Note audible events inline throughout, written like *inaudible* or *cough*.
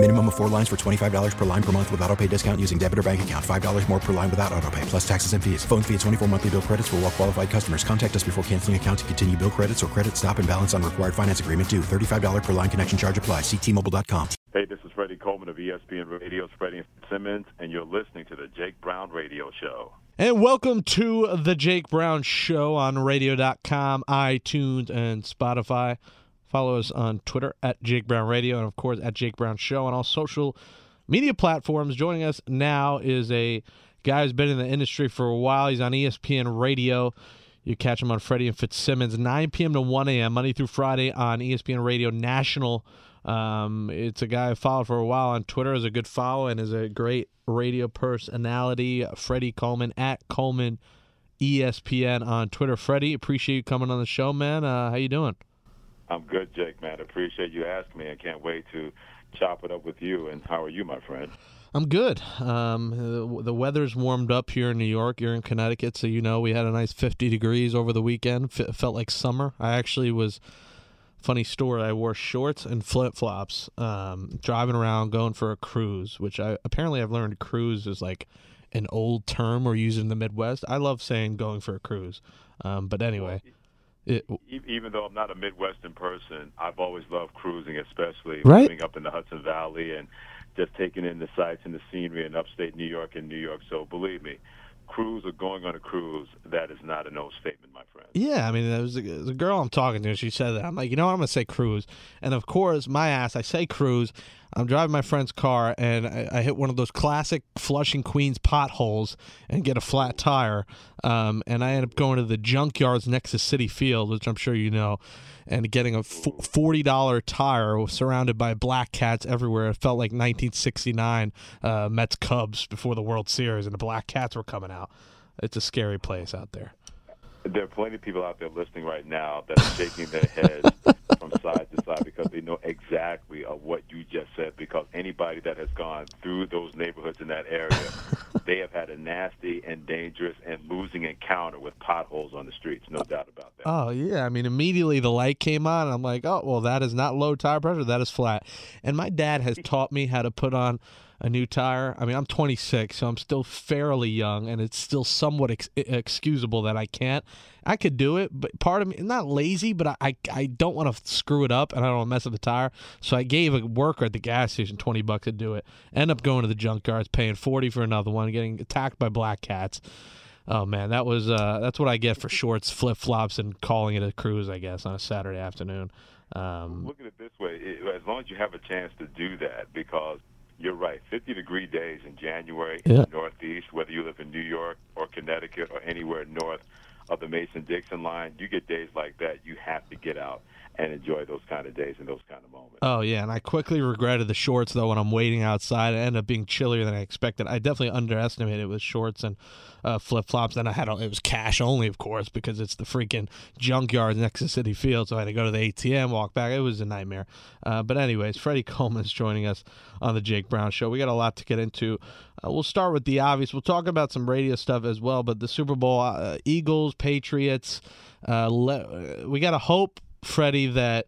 Minimum of four lines for $25 per line per month with auto pay discount using debit or bank account. $5 more per line without auto pay, plus taxes and fees. Phone fee at 24 monthly bill credits for all well qualified customers. Contact us before canceling account to continue bill credits or credit stop and balance on required finance agreement due. $35 per line connection charge apply. Ctmobile.com. Hey, this is Freddie Coleman of ESPN Radio's Freddie Simmons, and you're listening to the Jake Brown Radio Show. And welcome to the Jake Brown Show on radio.com, iTunes, and Spotify. Follow us on Twitter at Jake Brown Radio and, of course, at Jake Brown Show on all social media platforms. Joining us now is a guy who's been in the industry for a while. He's on ESPN Radio. You catch him on Freddie and Fitzsimmons, 9 p.m. to 1 a.m., Monday through Friday on ESPN Radio National. Um, it's a guy I followed for a while on Twitter, is a good follow, and is a great radio personality. Freddie Coleman at Coleman ESPN on Twitter. Freddie, appreciate you coming on the show, man. Uh, how you doing? I'm good, Jake, man. Appreciate you asking me. I can't wait to chop it up with you. And how are you, my friend? I'm good. Um, the, the, weather's warmed up here in New York. You're in Connecticut, so you know we had a nice 50 degrees over the weekend. F- felt like summer. I actually was. Funny story. I wore shorts and flip flops, um, driving around, going for a cruise. Which I apparently I've learned cruise is like an old term we're using in the Midwest. I love saying going for a cruise, um, but anyway. It, even though I'm not a Midwestern person, I've always loved cruising, especially right? living up in the Hudson Valley and just taking in the sights and the scenery in upstate New York and New York. So believe me, cruise or going on a cruise, that is not an old statement, my friend. Yeah, I mean, there was a, there was a girl I'm talking to. She said that. I'm like, you know what? I'm going to say cruise. And of course, my ass, I say cruise. I'm driving my friend's car and I, I, hit one of those classic Flushing Queens potholes and get a flat tire. Um, and I end up going to the junkyards next to Citi Field, which I'm sure you know, and getting a $40 tire surrounded by black cats everywhere. It felt like 1969 uh, Mets Cubs before the World Series and the black cats were coming out. It's a scary place out there. There are plenty of people out there listening right now that are shaking their heads *laughs* from side to side because they know exactly of what you just said. Because anybody that has gone through those neighborhoods in that area, *laughs* they have had a nasty and dangerous and losing encounter with potholes on the streets. No doubt about that. Oh yeah, I mean immediately the light came on. And I'm like, oh well, that is not low tire pressure. That is flat. And my dad has *laughs* taught me how to put on a new tire. I mean, I'm 26, so I'm still fairly young, and it's still somewhat ex- excusable that I can't. I could do it, but part of me, not lazy, but I, I, I don't want to screw it up, and I don't want to mess up the tire. So I gave a worker at the gas station 20 bucks to do it. End up going to the junkyards, paying 40 for another one, getting attacked by black cats. Oh man, that was uh, that's what I get for shorts, flip flops, and calling it a cruise. I guess on a Saturday afternoon. Um, Look at it this way: as long as you have a chance to do that, because you're right. 50 degree days in January yeah. in the Northeast, whether you live in New York or Connecticut or anywhere north of the Mason Dixon line, you get days like that. You have to get out and enjoy those kind of days and those kind of moments. Oh yeah, and I quickly regretted the shorts though when I'm waiting outside. It ended up being chillier than I expected. I definitely underestimated it with shorts and uh, flip flops. Then I had it was cash only, of course, because it's the freaking junkyard next to Citi Field. So I had to go to the ATM, walk back. It was a nightmare. Uh, but anyways, Freddie Coleman's joining us on the Jake Brown Show. We got a lot to get into. Uh, we'll start with the obvious. We'll talk about some radio stuff as well. But the Super Bowl, uh, Eagles, Patriots. Uh, le- we got to hope, Freddie, that.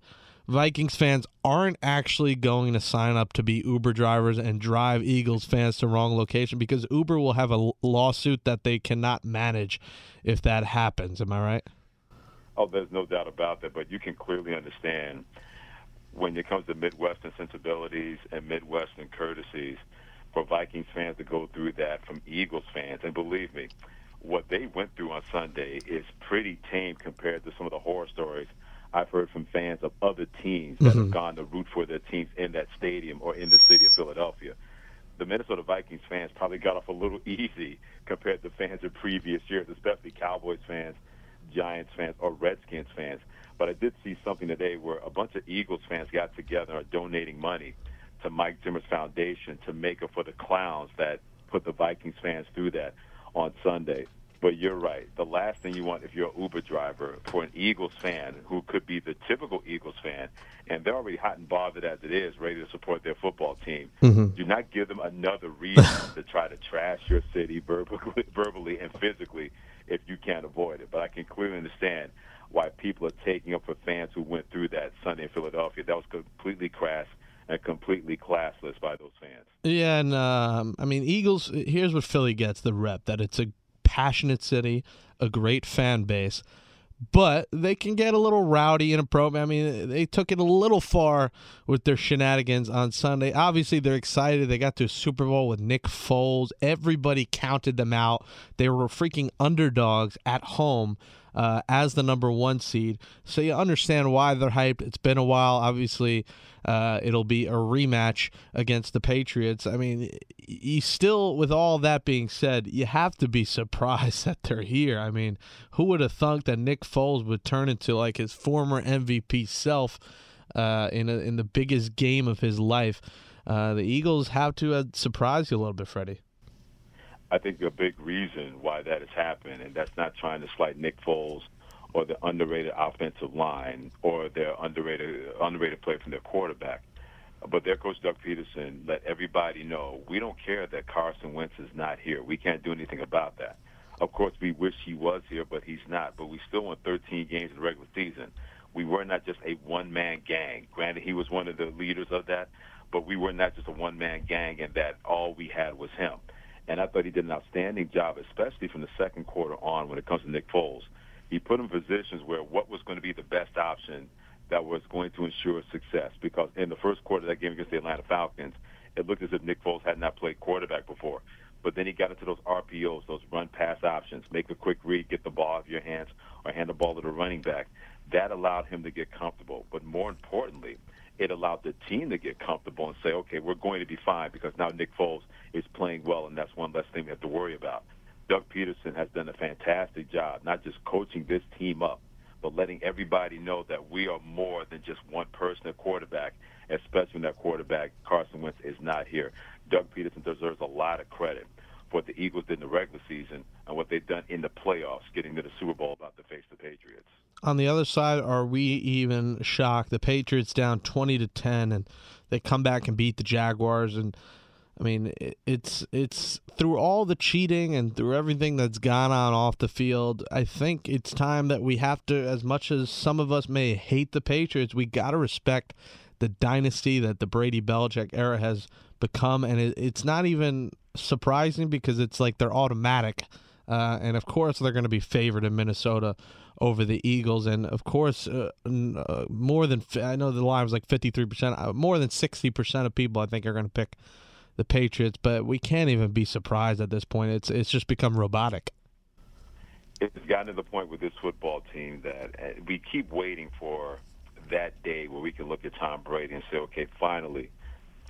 Vikings fans aren't actually going to sign up to be Uber drivers and drive Eagles fans to wrong location because Uber will have a lawsuit that they cannot manage if that happens. Am I right? Oh, there's no doubt about that. But you can clearly understand when it comes to Midwestern sensibilities and Midwestern courtesies for Vikings fans to go through that from Eagles fans. And believe me, what they went through on Sunday is pretty tame compared to some of the horror stories I've heard from fans of other teams that Mm-hmm. have gone to root for their teams in that stadium or in the city of Philadelphia. The Minnesota Vikings fans probably got off a little *laughs* easy compared to fans of previous years, especially Cowboys fans, Giants fans, or Redskins fans. But I did see something today where a bunch of Eagles fans got together and are donating money to Mike Zimmer's foundation to make up for the clowns that put the Vikings fans through that on Sunday. But you're right. The last thing you want if you're an Uber driver for an Eagles fan who could be the typical Eagles fan, and they're already hot and bothered as it is, ready to support their football team. Mm-hmm. Do not give them another reason *laughs* to try to trash your city verbally, *laughs* verbally and physically if you can't avoid it. But I can clearly understand why people are taking up for fans who went through that Sunday in Philadelphia. That was completely crass and completely classless by those fans. Yeah, and um, I mean, Eagles. Here's what Philly gets the rep that it's a passionate city, a great fan base, but they can get a little rowdy in a pro. I mean, they took it a little far with their shenanigans on Sunday. Obviously, they're excited. They got to a Super Bowl with Nick Foles. Everybody counted them out. They were freaking underdogs at home uh, as the number one seed. So you understand why they're hyped. It's been a while. Obviously, uh, it'll be a rematch against the Patriots. I mean, you still, with all that being said, you have to be *laughs* surprised that they're here. I mean, who would have thunk that Nick Foles would turn into like his former MVP self uh, in a, in the biggest game of his life? Uh, the Eagles have to uh, surprise you a little bit, Freddie. I think a big reason why that has happened, and that's not trying to slight Nick Foles or the underrated offensive line or their underrated underrated play from their quarterback. But their coach Doug Pederson let everybody know we don't care that Carson Wentz is not here. We can't do anything about that. Of course, we wish he was here, but he's not. But we still won 13 games in the regular season. We were not just a one-man gang. Granted, he was one of the leaders of that, but we were not just a one-man gang, and that all we had was him. And I thought he did an outstanding job, especially from the second quarter on when it comes to Nick Foles he put him in positions where what was going to be the best option that was going to ensure success. Because in the first quarter of that game against the Atlanta Falcons, it looked as if Nick Foles had not played quarterback before. But then he got into those RPOs, those run pass options, make a quick read, get the ball out of your hands, or hand the ball to the running back. That allowed him to get comfortable. But more importantly, it allowed the team to get comfortable and say, okay, we're going to be fine because now Nick Foles is playing well, and that's one less thing we have to worry about. Doug Pederson has done a fantastic job, not just coaching this team up, but letting everybody know that we are more than just one person at quarterback, especially when that quarterback, Carson Wentz, is not here. Doug Pederson deserves a lot of credit for what the Eagles did in the regular season and what they've done in the playoffs, getting to the Super Bowl about to face the Patriots. On the other side, are we even shocked? The Patriots down 20 to 10, and they come back and beat the Jaguars. And I mean, it's it's through all the cheating and through everything that's gone on off the field. I think it's time that we have to, as much as some of us may hate the Patriots, we got to respect the dynasty that the Brady Belichick era has become, and it, it's not even surprising because it's like they're automatic. Uh, and of course, they're going to be favored in Minnesota over the Eagles. And of course, uh, uh, more than I know the line was like 53%, uh, more than 60% of people I think are going to pick the Patriots, but we can't even be surprised at this point. It's it's just become robotic. It's gotten to the point with this football team that uh, we keep waiting for that day where we can look at Tom Brady and say, okay, finally,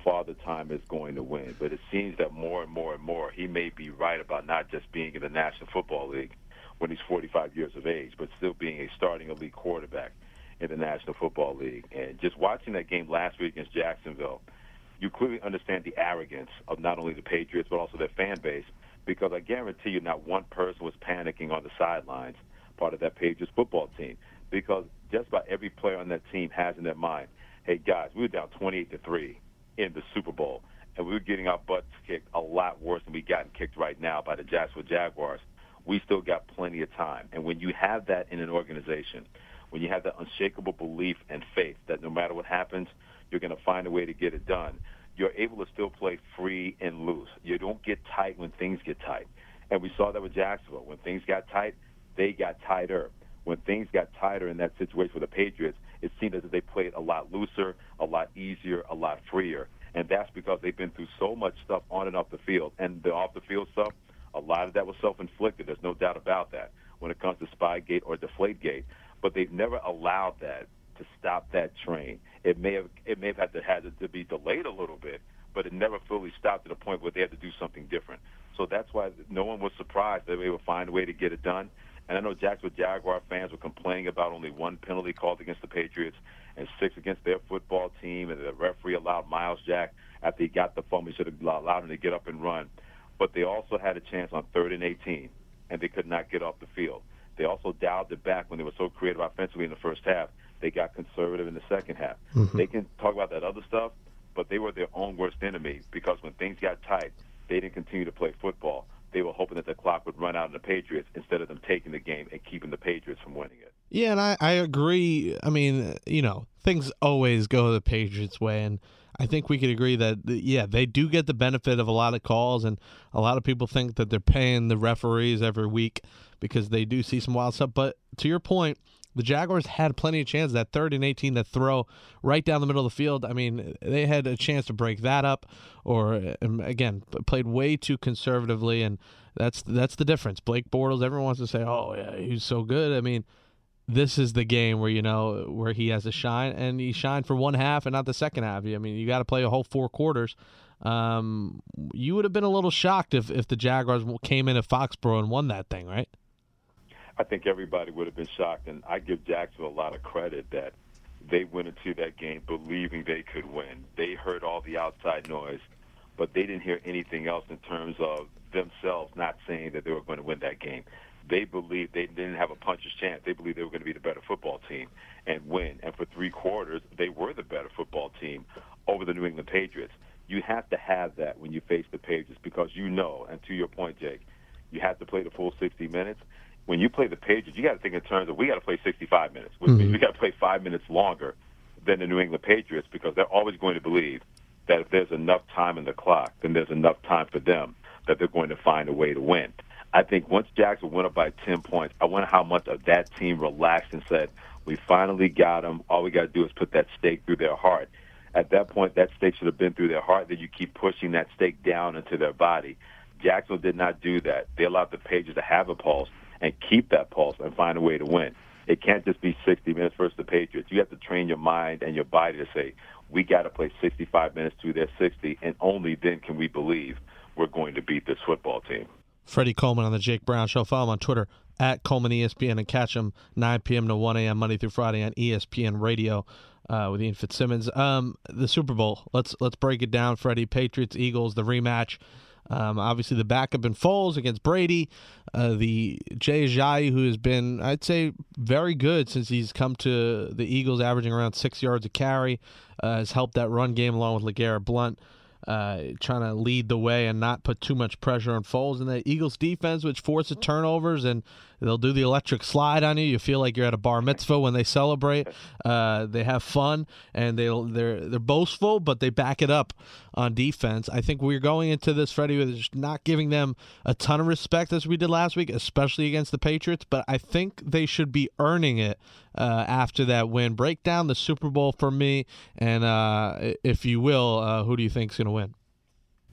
Father Time is going to win. But it seems that more and more and more he may be right about not just being in the National Football League when he's 45 years of age, but still being a starting elite quarterback in the National Football League. And just watching that game last week against Jacksonville – you clearly understand the arrogance of not only the Patriots but also their fan base. Because I guarantee you, not one person was panicking on the sidelines, part of that Patriots football team. Because just about every player on that team has in their mind, hey guys, we were down 28 to three in the Super Bowl, and we were getting our butts kicked a lot worse than we gotten kicked right now by the Jacksonville Jaguars. We still got plenty of time, and when you have that in an organization, when you have that unshakable belief and faith that no matter what happens, you're going to find a way to get it done. You're able to still play free and loose. You don't get tight when things get tight. And we saw that with Jacksonville. When things got tight, they got tighter. When things got tighter in that situation with the Patriots, it seemed as if they played a lot looser, a lot easier, a lot freer. And that's because they've been through so much stuff on and off the field. And the off the field stuff, a lot of that was self inflicted. There's no doubt about that when it comes to Spygate or Deflategate. But they've never allowed that to stop that train. It may have it may have had to had to be delayed a little bit, but it never fully stopped to the point where they had to do something different. So that's why no one was surprised that they would find a way to get it done. And I know Jacksonville Jaguar fans were complaining about only one penalty called against the Patriots and six against their football team, and the referee allowed Myles Jack after he got the fumble. He should have allowed him to get up and run. But they also had a chance on third and 18 and they could not get off the field. They also dialed it back when they were so creative offensively in the first half. They got conservative in the second half. Mm-hmm. They can talk about that other stuff, but they were their own worst enemy because when things got tight, they didn't continue to play football. They were hoping that the clock would run out on the Patriots instead of them taking the game and keeping the Patriots from winning it. Yeah, and I, I agree. I mean, you know, things always go the Patriots' way, and I think we could agree that yeah, they do get the benefit of a lot of calls, and a lot of people think that they're paying the referees every week because they do see some wild stuff. But to your point, the Jaguars had plenty of chances. That third and 18 that throw right down the middle of the field. I mean, they had a chance to break that up, or um, again, played way too conservatively, and that's that's the difference. Blake Bortles, everyone wants to say, "Oh yeah, he's so good." I mean, this is the game where you know where he has to shine, and he shined for one half and not the second half. I mean, you got to play a whole four quarters. Um, you would have been a little shocked if if the Jaguars came in at Foxborough and won that thing, right? I think everybody would have been shocked, and I give Jacksonville a lot of credit that they went into that game believing they could win. They heard all the outside noise, but they didn't hear anything else in terms of themselves not saying that they were going to win that game. They believed they didn't have a puncher's chance. They believed they were going to be the better football team and win. And for three quarters, they were the better football team over the New England Patriots. You have to have that when you face the Patriots because you know, and to your point, Jake, you have to play the full 60 minutes when you play the Patriots, you got to think in terms of we got to play 65 minutes, which mm-hmm. means we got to play five minutes longer than the New England Patriots because they're always going to believe that if there's enough time in the clock, then there's enough time for them that they're going to find a way to win. I think once Jackson went up by 10 points, I wonder how much of that team relaxed and said, we finally got them. All we got to do is put that stake through their heart. At that point, that stake should have been through their heart. Then you keep pushing that stake down into their body. Jacksonville did not do that. They allowed the Pages to have a pulse and keep that pulse and find a way to win. It can't just be 60 minutes versus the Patriots. You have to train your mind and your body to say, we got to play 65 minutes to their 60, and only then can we believe we're going to beat this football team. Freddie Coleman on the Jake Brown Show. Follow him on Twitter at Coleman ESPN and catch him 9 p.m. to 1 a.m. Monday through Friday on ESPN Radio uh, with Ian Fitzsimmons. Um, the Super Bowl. Let's let's break it down. Freddie, Patriots, Eagles, the rematch. Um, obviously, the backup in Foles against Brady. Uh, the Jay Ajayi, who has been, I'd say, very good since he's come to the Eagles, averaging around six yards a carry, uh, has helped that run game along with LeGarrette Blunt. Uh, trying to lead the way and not put too much pressure on Foles. And the Eagles defense, which forces turnovers and They'll do the electric slide on you. You feel like you're at a bar mitzvah when they celebrate. Uh, they have fun and they they're they're boastful, but they back it up on defense. I think we're going into this, Freddie, with just not giving them a ton of respect as we did last week, especially against the Patriots. But I think they should be earning it uh, after that win. Break down the Super Bowl for me, and uh, if you will, uh, who do you think is going to win?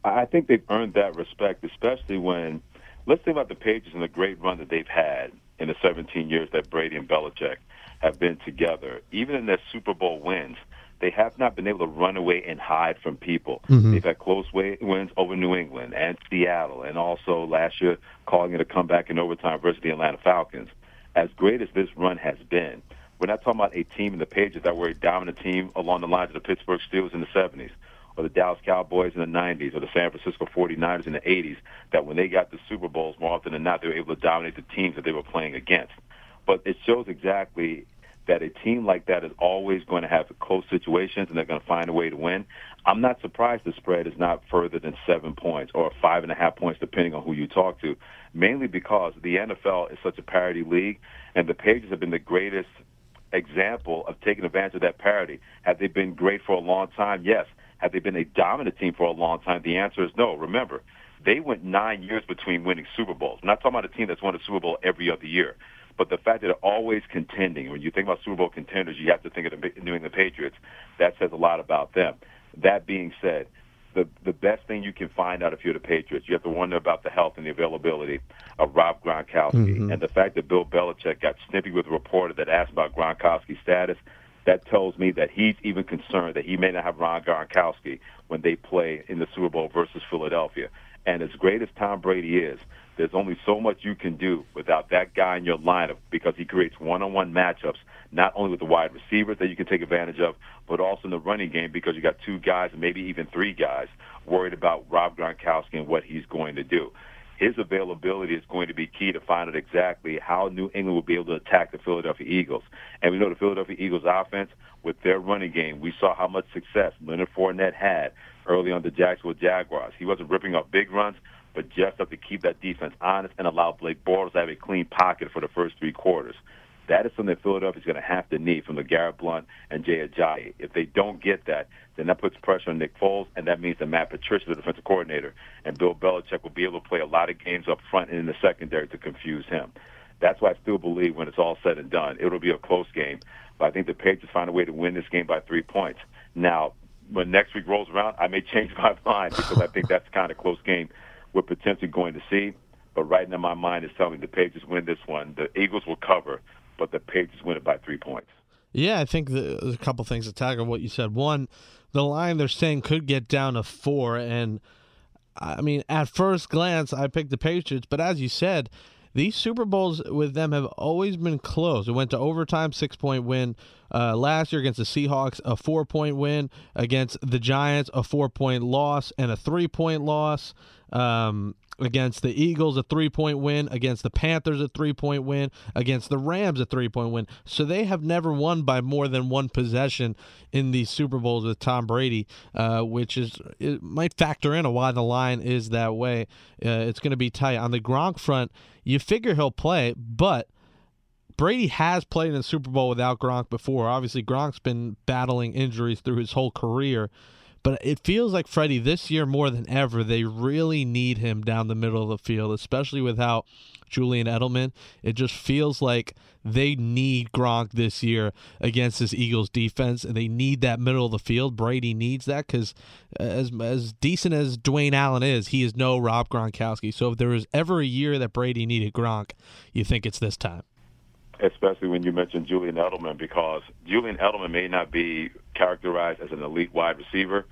I think they've earned that respect, especially when let's think about the Patriots and the great run that they've had in the 17 years that Brady and Belichick have been together. Even in their Super Bowl wins, they have not been able to run away and hide from people. Mm-hmm. They've had close wins over New England and Seattle, and also last year calling it a comeback in overtime versus the Atlanta Falcons. As great as this run has been, we're not talking about a team in the Patriots that were a dominant team along the lines of the Pittsburgh Steelers in the 70s or the Dallas Cowboys in the 90s or the San Francisco 49ers in the 80s that when they got the Super Bowls, more often than not, they were able to dominate the teams that they were playing against. But it shows exactly that a team like that is always going to have close situations and they're going to find a way to win. I'm not surprised the spread is not further than seven points or five and a half points, depending on who you talk to, mainly because the NFL is such a parity league and the Pages have been the greatest example of taking advantage of that parity. Have they been great for a long time? Yes. Have they been a dominant team for a long time? The answer is no. Remember, they went nine years between winning Super Bowls. I'm not talking about a team that's won a Super Bowl every other year, but the fact that they're always contending. When you think about Super Bowl contenders, you have to think of the New England Patriots. That says a lot about them. That being said, the the best thing you can find out if you're the Patriots, you have to wonder about the health and the availability of Rob Gronkowski, mm-hmm. and the fact that Bill Belichick got snippy with a reporter that asked about Gronkowski's status that tells me that he's even concerned that he may not have Rob Gronkowski when they play in the Super Bowl versus Philadelphia. And as great as Tom Brady is, there's only so much you can do without that guy in your lineup because he creates one-on-one matchups, not only with the wide receivers that you can take advantage of, but also in the running game because you got two guys maybe even three guys worried about Rob Gronkowski and what he's going to do. His availability is going to be key to find out exactly how New England will be able to attack the Philadelphia Eagles. And we know the Philadelphia Eagles offense with their running game. We saw how much success Leonard Fournette had early on the Jacksonville Jaguars. He wasn't ripping up big runs, but just enough to keep that defense honest and allow Blake Bortles to have a clean pocket for the first three quarters. That is something Philadelphia is going to have to need from LeGarrette Blunt and Jay Ajayi. If they don't get that, then that puts pressure on Nick Foles, and that means that Matt Patricia, the defensive coordinator, and Bill Belichick will be able to play a lot of games up front and in the secondary to confuse him. That's why I still believe when it's all said and done, it'll be a close game. But I think the Patriots find a way to win this game by three points. Now, when next week rolls around, I may *laughs* change my mind because I think that's the kind of close game we're potentially going to see. But right now, my mind is telling me the Patriots win this one. The Eagles will cover, but the Patriots win it by three points. Yeah, I think the, there's a couple things to tackle what you said. One, the line they're saying could get down to four, and I mean, at first glance, I picked the Patriots, but as you said, these Super Bowls with them have always been close. It went to overtime, six point win uh, last year against the Seahawks, a four point win against the Giants, a four point loss, and a three point loss. Um, against the Eagles, a three point win. Against the Panthers, a three point win. Against the Rams, a three point win. So they have never won by more than one possession in the Super Bowls with Tom Brady, uh, which is it might factor in why the line is that way. Uh, it's going to be tight. On the Gronk front, you figure he'll play, but. Brady has played in the Super Bowl without Gronk before. Obviously, Gronk's been battling injuries through his whole career. But it feels like Freddie this year more than ever, they really need him down the middle of the field, especially without Julian Edelman. It just feels like they need Gronk this year against this Eagles defense, and they need that middle of the field. Brady needs that because uh, as as decent as Dwayne Allen is, he is no Rob Gronkowski. So if there was ever a year that Brady needed Gronk, you think it's this time especially when you mentioned Julian Edelman, because Julian Edelman may not be characterized as an elite wide receiver,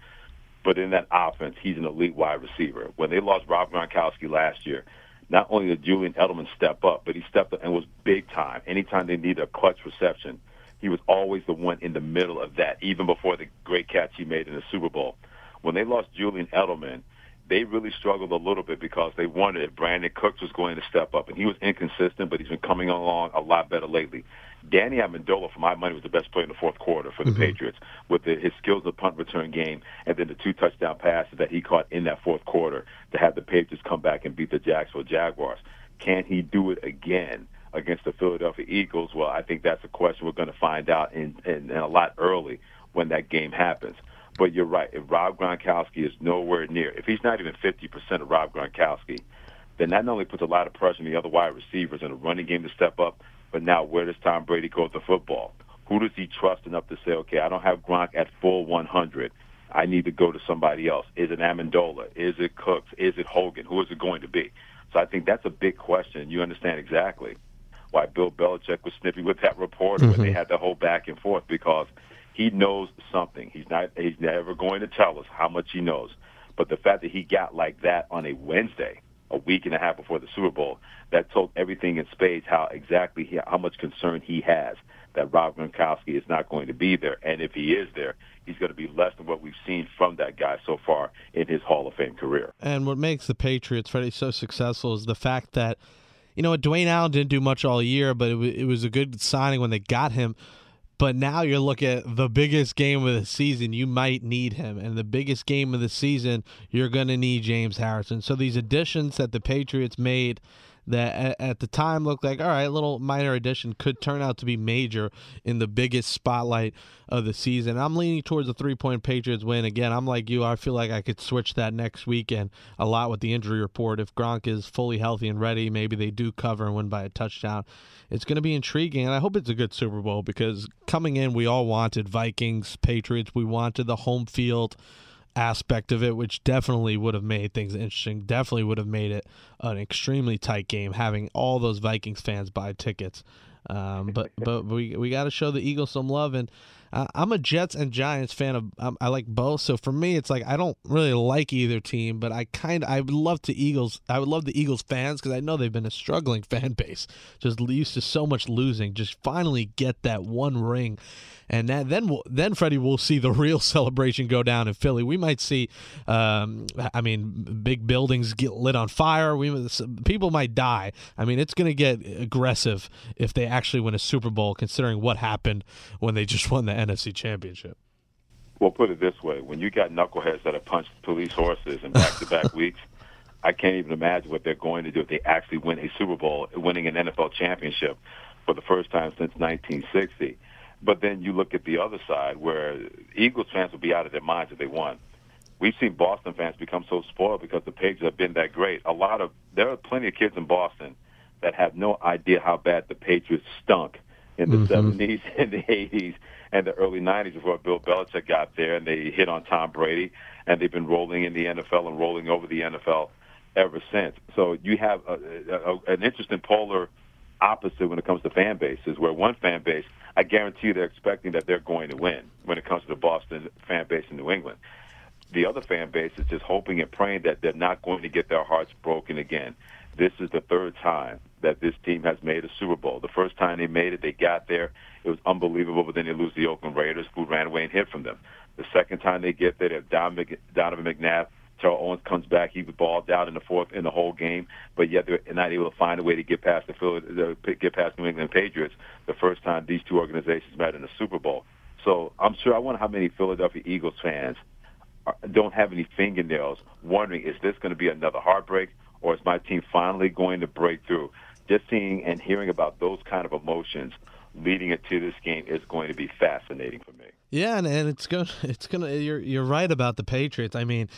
but in that offense, he's an elite wide receiver. When they lost Rob Gronkowski last year, not only did Julian Edelman step up, but he stepped up and was big time. Anytime they needed a clutch reception, he was always the one in the middle of that, even before the great catch he made in the Super Bowl. When they lost Julian Edelman, they really struggled a little bit because they wondered if Brandin Cooks was going to step up, and he was inconsistent, but he's been coming along a lot better lately. Danny Amendola, for my money, was the best player in the fourth quarter for the mm-hmm. Patriots with the, his skills in the punt return game and then the two touchdown passes that he caught in that fourth quarter to have the Patriots come back and beat the Jacksonville Jaguars. Can he do it again against the Philadelphia Eagles? Well, I think that's a question we're going to find out in, in, in a lot early when that game happens. But you're right. If Rob Gronkowski is nowhere near, if he's not even 50% of Rob Gronkowski, then that not only puts a lot of pressure on the other wide receivers in the running game to step up, but now where does Tom Brady go with the football? Who does he trust enough to say, okay, I don't have Gronk at full 100. I need to go to somebody else. Is it Amendola? Is it Cooks? Is it Hogan? Who is it going to be? So I think that's a big question. You understand exactly why Bill Belichick was snippy with that reporter mm-hmm. when they had the whole back and forth because – he knows something. He's not he's never going to tell us how much he knows. But the fact that he got like that on a Wednesday, a week and a half before the Super Bowl, that told everything in spades how exactly he, how much concern he has that Rob Gronkowski is not going to be there, and if he is there, he's going to be less than what we've seen from that guy so far in his Hall of Fame career. And what makes the Patriots, Freddie, so successful is the fact that, you know, Dwayne Allen didn't do much all year, but it, it was a good signing when they got him. But now you're looking at the biggest game of the season. You might need him. And the biggest game of the season, you're going to need James Harrison. So these additions that the Patriots made that at the time looked like all right, little minor addition could turn out to be major in the biggest spotlight of the season. I'm leaning towards the three point Patriots win. Again, I'm like you. I feel like I could switch that next weekend a lot with the injury report. If Gronk is fully healthy and ready, maybe they do cover and win by a touchdown. It's going to be intriguing, and I hope it's a good Super Bowl because coming in, we all wanted Vikings, Patriots. We wanted the home field aspect of it, which definitely would have made things interesting. Definitely would have made it an extremely tight game, having all those Vikings fans buy tickets. Um, but but we we got to show the Eagles some love, and uh, I'm a Jets and Giants fan of. Um, I like both, so for me, it's like I don't really like either team, but I kind I would love to Eagles. I would love the Eagles fans because I know they've been a struggling *laughs* fan base, just used to so much losing. Just finally get that one ring and that, then we'll, then Freddie will see the *laughs* real celebration go down in Philly. We might see, um, I mean, big buildings get lit on fire. We people might die. I mean, it's going to get aggressive if they actually win a Super Bowl, considering what happened when they *laughs* just won the NFC Championship. Well, put it this way: when you got knuckleheads that have punched police horses in back-to-back *laughs* weeks. I can't even imagine what they're going to do if they actually win a Super Bowl, winning an NFL championship for the first time since 1960. But then you look at the other side where Eagles fans will be out of their minds if they won. We've seen Boston fans become so spoiled because the Patriots have been that great. A lot of there are plenty of kids in Boston that have no idea how bad the Patriots stunk in the mm-hmm. 70s *laughs* and the 80s and the early 90s before Bill Belichick got there and they hit on Tom Brady and they've been rolling in the NFL and rolling over the NFL ever since. So you have a, a, an interesting polar opposite when it comes to fan bases, where one fan base, I guarantee you they're expecting that they're going to win when it comes to the Boston fan base in New England. The other fan base is just hoping and praying that they're not going to get their hearts broken again. This is the third time that this team has made a Super Bowl. The first time they made it, they got there. It was unbelievable, but then they lose the Oakland Raiders, who ran away and hid from them. The second time they get there, they have Donovan McNabb Terrell Owens comes back. He was balled out in the fourth in the whole game, but yet they're not able to find a way to get past the Philly, get past New England Patriots. The first time these two organizations met in the Super Bowl. So I'm sure I wonder how many Philadelphia Eagles fans don't have any fingernails, wondering is this going to be another heartbreak, or is my team finally going to break through? Just seeing and hearing about those kind of emotions leading into this game is going to be fascinating for me. Yeah, and, and it's going *laughs* it's going to you're you're right about the Patriots. I mean,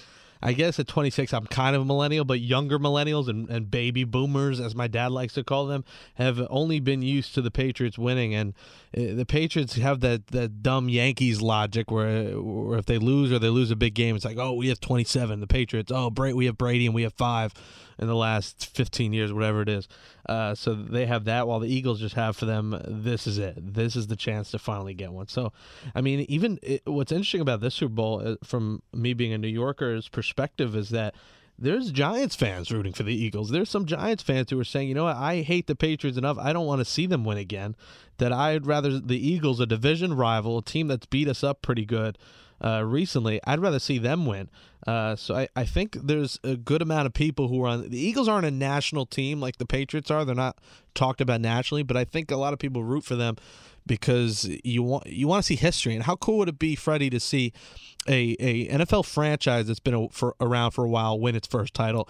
I guess at 26, I'm kind of a millennial, but younger millennials and, and baby boomers, as my dad likes to call them, have only been used to the Patriots winning. And uh, the Patriots have that, that dumb Yankees logic where, where if they lose or they lose a big game, it's like, oh, we have 27. The Patriots, oh, we have Brady and we have five in the last 15 years, whatever it is. Uh, so they have that, while the Eagles just have for them, this is it. This is the chance to finally get one. So, I mean, even it, what's interesting about this Super Bowl, uh, from me being a New Yorker's perspective, is that there's Giants fans rooting for the Eagles. There's some Giants fans who are saying, you know what, I hate the Patriots enough. I don't want to see them win again. That I'd rather the Eagles, a division rival, a team that's beat us up pretty good, uh, recently. I'd rather see them win. Uh, so I, I think there's a good amount of people who are on the Eagles aren't a national team like the Patriots are. They're not talked about nationally, but I think a lot of people root for them because you want you want to see history. And how cool would it be, Freddie, to see a, a NFL franchise that's been a, for, around for a while win its first title,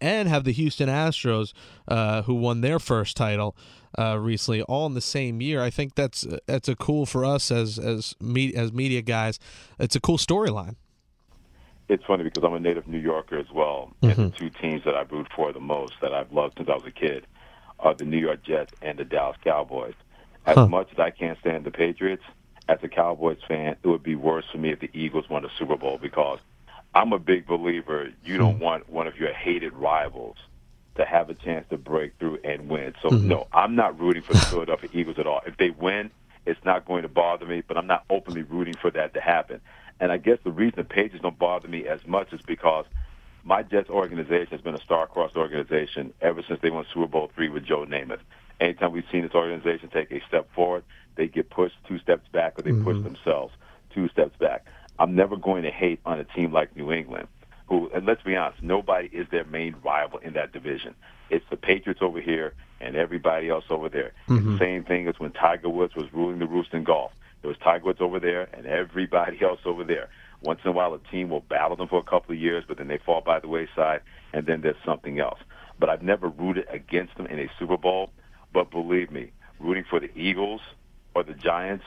and have the Houston Astros, uh, who won their first title uh, recently, all in the same year. I think that's that's a cool for us as as me, as media guys. It's a cool storyline. It's funny because I'm a native New Yorker as well, mm-hmm. and the two teams that I root for the most that I've loved since I was a kid are the New York Jets and the Dallas Cowboys. As huh. much as I can't stand the Patriots, as a Cowboys fan, it would be worse for me if the Eagles won the Super Bowl because I'm a big believer you don't hmm. want one of your hated rivals to have a chance to break through and win. So mm-hmm. no, I'm not rooting for the Philadelphia Eagles at all. If they win, it's not going to bother me, but I'm not openly rooting for that to happen. And I guess the reason the Patriots don't bother me as much is because my Jets organization has been a star-crossed organization ever since they won Super Bowl three with Joe Namath. Anytime we've seen this organization take a step forward, they get pushed two steps back, or they mm-hmm. push themselves two steps back. I'm never going to hate on a team like New England who, and let's be honest, nobody is their main rival in that division. It's the Patriots over here and everybody else over there. Mm-hmm. the same thing as when Tiger Woods was ruling the roost in golf. There was Tiger Woods over there and everybody *laughs* else over there. Once in a while, a team will battle them for a couple of years, but then they fall by the wayside, and then there's something else. But I've never rooted against them in a Super Bowl. But believe me, rooting for the Eagles or the Giants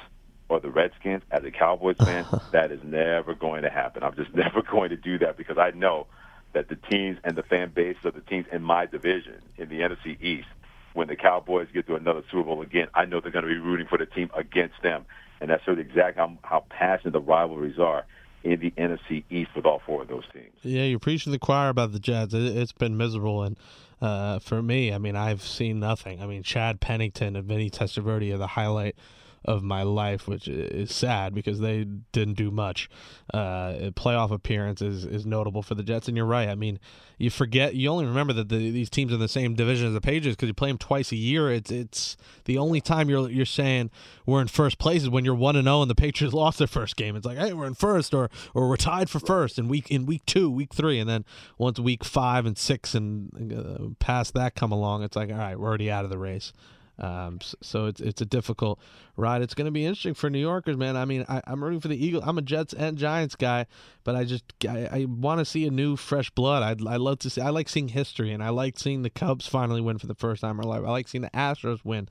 or the Redskins as a Cowboys fan, *laughs* that is never going to happen. I'm just *laughs* never going to do that because I know that the teams and the fan base of the teams in my division in the NFC East, when the Cowboys get to another Super Bowl again, I know they're going to be rooting for the team against them. And that's sort of exactly how, how passionate the rivalries are in the NFC East with all four of those teams. Yeah, you're preaching the choir about the Jets. It's been miserable, and uh, for me, I mean, I've seen nothing. I mean, Chad Pennington and Vinny Testaverde are the highlight of my life, which is sad because they didn't do much. Uh, playoff appearance is, is notable for the Jets, and you're right. I mean, you forget you only remember that the, these teams are in the same division as the Patriots because you play them twice a year. It's it's the only time you're you're saying we're in first place is when you're one and zero oh and the Patriots *laughs* lost their first game. It's like hey, we're in first, or or we're tied for first in week in week two, week three, and then once week five and six and uh, past that come along, it's like all right, we're already out of the race. Um, so it's it's a difficult ride. It's going to be interesting for New Yorkers, man. I mean, I, am rooting for the Eagles. I'm a Jets and Giants guy, but I just I, I want to see a new fresh blood. I I love to see. I like seeing history, and I like seeing the Cubs finally win for the first time in life. I like seeing the Astros win,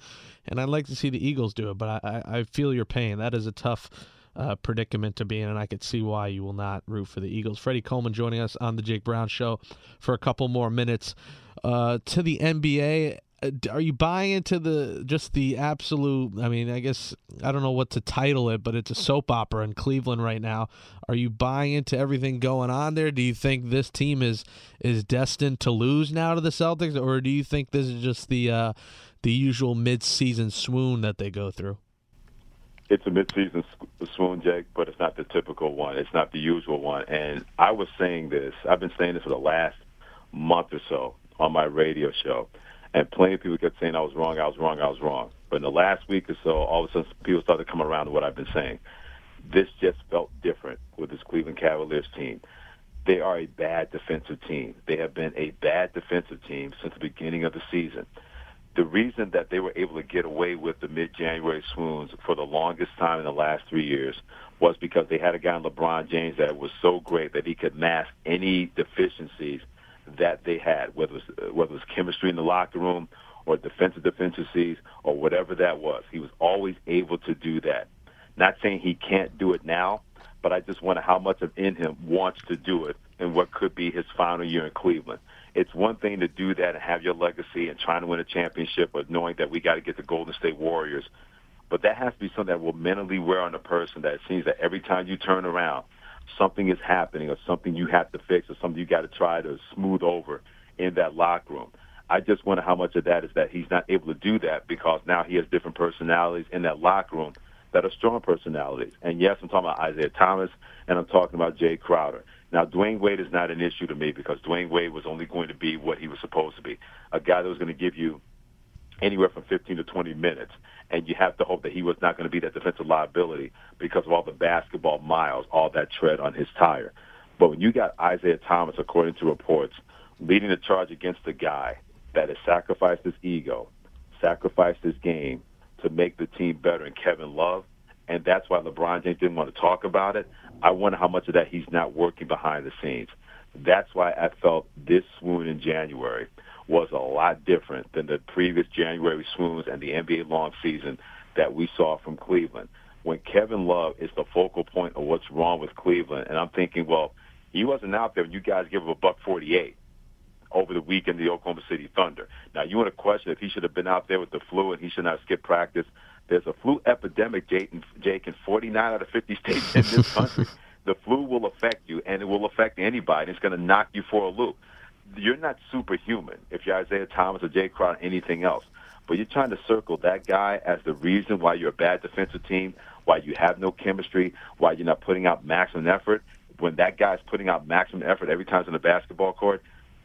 and I'd like to see the Eagles do it. But I I, I feel your pain. That is a tough. Uh, predicament to be in, and I could see why you will not root for the Eagles. Freddie Coleman joining us on the Jake Brown Show for a couple more minutes. Uh, to the NBA, are you buying into the just the absolute i mean i guess i don't know what to title it but it's a soap opera in cleveland right now are you buying into everything going on there do you think this team is is destined to lose now to the celtics or do you think this is just the uh the usual mid-season swoon that they go through it's a mid-season swoon, Jake, but it's not the typical one. It's not the usual one. And I was saying this. I've been saying this for the last month or so on my radio show and plenty of people kept saying I was wrong, I was wrong, I was wrong. But in the last week or so, all of a sudden people started coming around to what I've been saying. This just felt different with this Cleveland Cavaliers team. They are a bad defensive team. They have been a bad defensive team since the beginning of the season. The reason that they were able to get away with the mid-January swoons for the longest time in the last three years was because they had a guy in LeBron James that was so great that he could mask any deficiencies – that they had, whether it was, uh, whether it was chemistry in the locker room or defensive deficiencies or whatever that was. He was always able to do that. Not saying he can't do it now, but I just wonder how much of in him wants to do it in what could be his final year in Cleveland. It's one thing to do that and have your legacy and trying to win a championship, but knowing that we got to get the Golden State Warriors. But that has to be something that will mentally wear on a person that it seems that every time you turn around, something is happening or something you have to fix or something you got to try to smooth over in that locker room. I just wonder how much of that is that he's not able to do that because now he has different personalities in that locker room that are strong personalities. And yes, I'm talking about Isaiah Thomas and I'm talking about Jae Crowder. Now, Dwyane Wade is not an issue to me because Dwyane Wade was only going to be what he was supposed to be, a guy that was going to give you anywhere from 15 to 20 minutes and you have to hope that he was not going to be that defensive liability because of all the basketball miles, all that tread on his tire. But when you got Isaiah Thomas, according to reports, leading the charge against a guy that has sacrificed his ego, sacrificed his game to make the team better, and Kevin Love, and that's why LeBron James didn't want to talk about it. I wonder how much of that he's not working behind the scenes. That's why I felt this swoon in January was a lot different than the previous January swoons and the NBA long season that we saw from Cleveland. When Kevin Love is the focal point of what's wrong with Cleveland, and I'm thinking, well, he wasn't out there when you guys give him a buck 48 over the weekend, the Oklahoma City Thunder. Now, you want to question if he should have been out there with the flu and he should not have skipped practice. There's a flu epidemic, Jake, in 49 out of 50 states in this country. *laughs* the flu will affect you, and it will affect anybody. It's going to knock you for a loop you're not superhuman if you're Isaiah Thomas or Jae Crowder or anything else. But you're trying to circle that guy as the reason why you're a bad defensive team, why you have no chemistry, why you're not putting out maximum effort. When that guy's putting out maximum effort every time on the basketball court,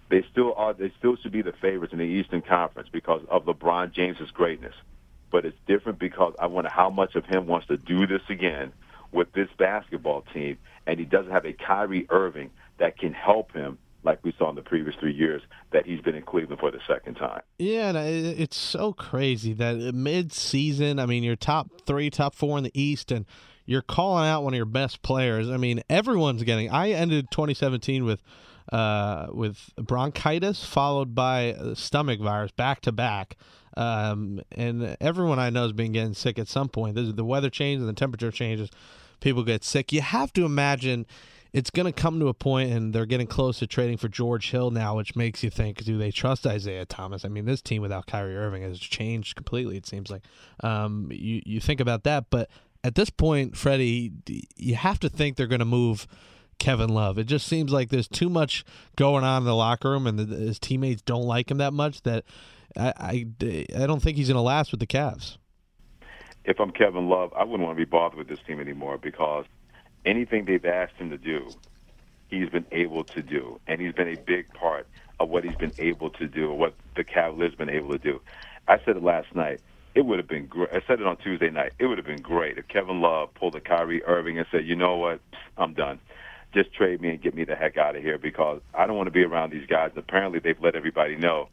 they still are. They still should be the favorites in the Eastern Conference because of LeBron James's greatness. But it's different because I wonder how much of him wants to do this again with this basketball team, and he doesn't have a Kyrie Irving that can help him like we saw in the previous three years that he's been in Cleveland for the second time. Yeah, it's so crazy that mid-season, I mean, you're top three, top four in the East, and you're calling out one of your best players. I mean, everyone's getting. I ended 2017 with uh, with bronchitis followed by stomach virus back to back. Um, and everyone I know has been getting sick at some point. The weather changes and the temperature changes. People get sick. You have to imagine it's going to come to a point, and they're getting close to trading for George Hill now, which makes you think: Do they trust Isaiah Thomas? I mean, this team without Kyrie Irving has changed completely. It seems like um, you you think about that, but at this point, Freddie, you have to think they're going to move. Kevin Love. It just seems like there's too much going on in the locker room, and the, his teammates don't like him that much. That I I, I don't think he's going to last with the Cavs. if I'm Kevin Love, I wouldn't want to be bothered with this team anymore because anything they've asked him to do, he's been able to do, and he's been a big part of what he's been able to do, what the Cavaliers been able to do. I said it last night. It would have been great. I said it on Tuesday night. It would have been great if Kevin Love pulled a Kyrie Irving and said, "You know what? I'm done. Just trade me and get me the heck out of here because I don't want to be around these guys." And apparently, they've let everybody know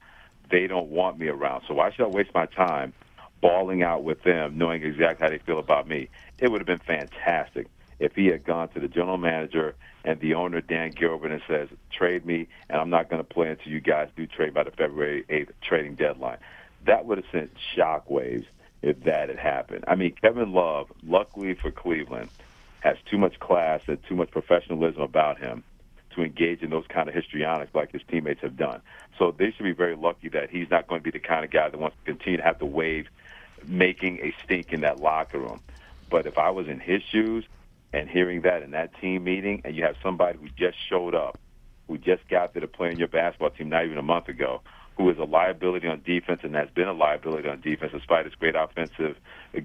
they don't want me around. So why should I waste my time balling out with them, knowing exactly how they feel about me? It would have been fantastic if he had gone to the general manager and the owner Dan Gilbert and says, "Trade me, and I'm not going to play until you guys do trade by the February 8th trading deadline." That would have sent shockwaves if that had happened. I mean, Kevin Love, luckily for Cleveland, has too much class and too much professionalism about him to engage in those kind of histrionics like his teammates have done. So they should be very lucky that he's not going to be the kind of guy that wants to continue to have to wave making a stink in that locker room. But if I was in his shoes, and hearing that in that team meeting, and you have somebody who just showed up, who just got there to play in your basketball team not even a month ago, who is a liability on defense and has been a liability on defense despite his great offensive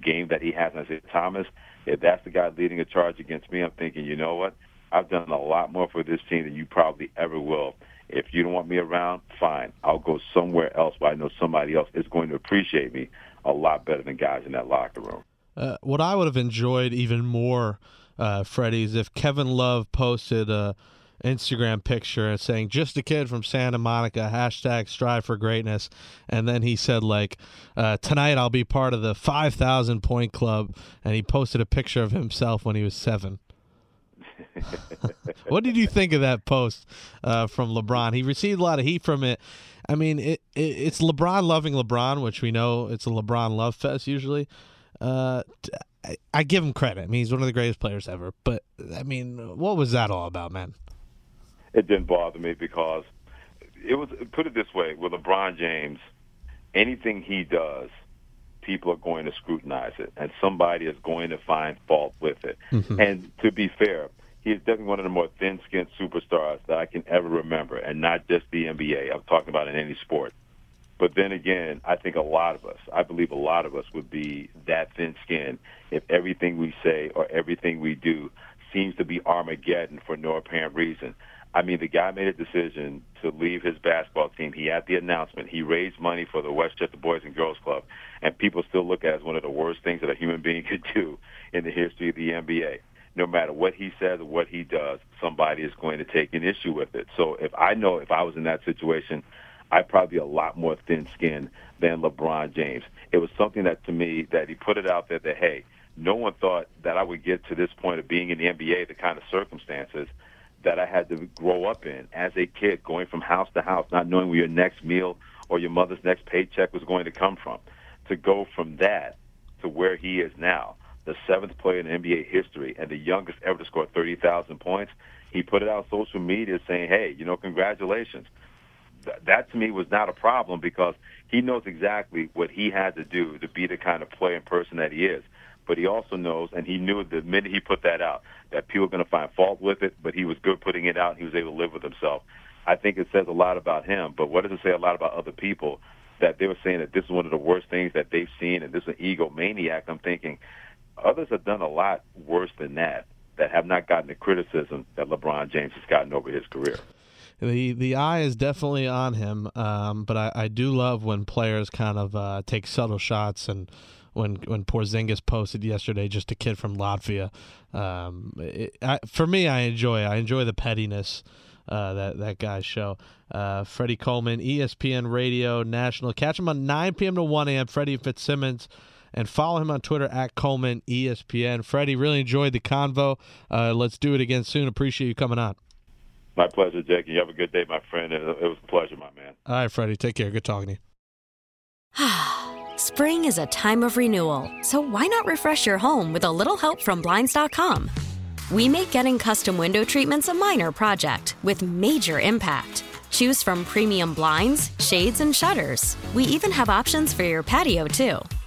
game that he has. And I said, Thomas, if that's the guy leading a charge against me, I'm thinking, you know what? I've done a lot more for this team than you probably ever will. If you don't want me around, fine. I'll go somewhere else where I know somebody else is going to appreciate me a lot better than guys in that locker room. Uh, what I would have enjoyed even more uh, Freddie's if Kevin Love posted a Instagram picture and saying just a kid from Santa Monica hashtag strive for greatness and then he said like uh, tonight I'll be part of the 5000 point club and he posted a picture of himself when he was seven *laughs* what did you think of that post uh, from LeBron? He received a lot of heat from it. I mean, it, it, it's LeBron loving LeBron, which we know it's a LeBron love fest usually. Uh, I, I give him credit. I mean, he's one of the greatest players ever. But I mean, what was that all about, man? It didn't bother me because it was. Put it this way: with LeBron James, anything he does, people are going to scrutinize it, and somebody is going to find fault with it. Mm-hmm. And to be fair, he is definitely one of the more thin-skinned superstars that I can ever remember, and not just the NBA. I'm talking about in any sport. But then again, I think a lot of us, I believe a lot of us would be that thin skinned if everything we say or everything we do seems to be Armageddon for no apparent reason. I mean, the guy made a decision to leave his basketball team. He had the announcement. He raised money for the Westchester Boys and Girls Club, and people still look at it as one of the worst things that a human being *laughs* could do in the history of the NBA. No matter what he says or what he does, somebody is going to take an issue with it. So if I know if I was in that situation, I'd probably be a lot more thin-skinned than LeBron James. It was something that to me that he put it out there that hey, no one thought that I would get to this point of being in the NBA, the kind of circumstances that I had to grow up in as a kid, going from house to house, not knowing where your next meal or your mother's next paycheck was going to come from. To go from that to where he is now, the seventh player in NBA history and the youngest ever to score 30,000 points, he put it out on social media saying, hey, you know, congratulations that to me was not a problem because he knows exactly what he had to do to be the kind of player and person that he is. But he also knows, and he knew the minute he put that out, that people are going to find fault with it. But he was good putting it out, and he was able to live with himself. I think it says a lot about him. But what does it say a lot about other people? That they were saying that this is one of the worst things that they've seen, and this is an egomaniac. I'm thinking others have done a lot worse than that that have not gotten the criticism that LeBron James has gotten over his career the the eye is definitely on him. Um, but I, I do love when players kind of uh, take subtle shots and. When when Porzingis posted yesterday, just a kid from Latvia. Um, it, I, for me, I enjoy. I enjoy the pettiness uh, that that guys show. Uh, Freddie Coleman, ESPN Radio National. Catch him on 9 p.m. to 1 a.m. Freddie Fitzsimmons, and follow him on Twitter at Coleman ESPN. Freddie, really enjoyed the convo. Uh, let's do it again soon. Appreciate you coming on. My pleasure, Jake. You have a good day, my friend. It was a pleasure, my man. All right, Freddie. Take care. Good talking to you. Ah, *sighs* Spring is a time of renewal, so why not refresh your home with a little help from Blinds.com? We make getting custom window treatments a minor project with major impact. Choose from premium blinds, shades, and shutters. We even have options for your patio, too.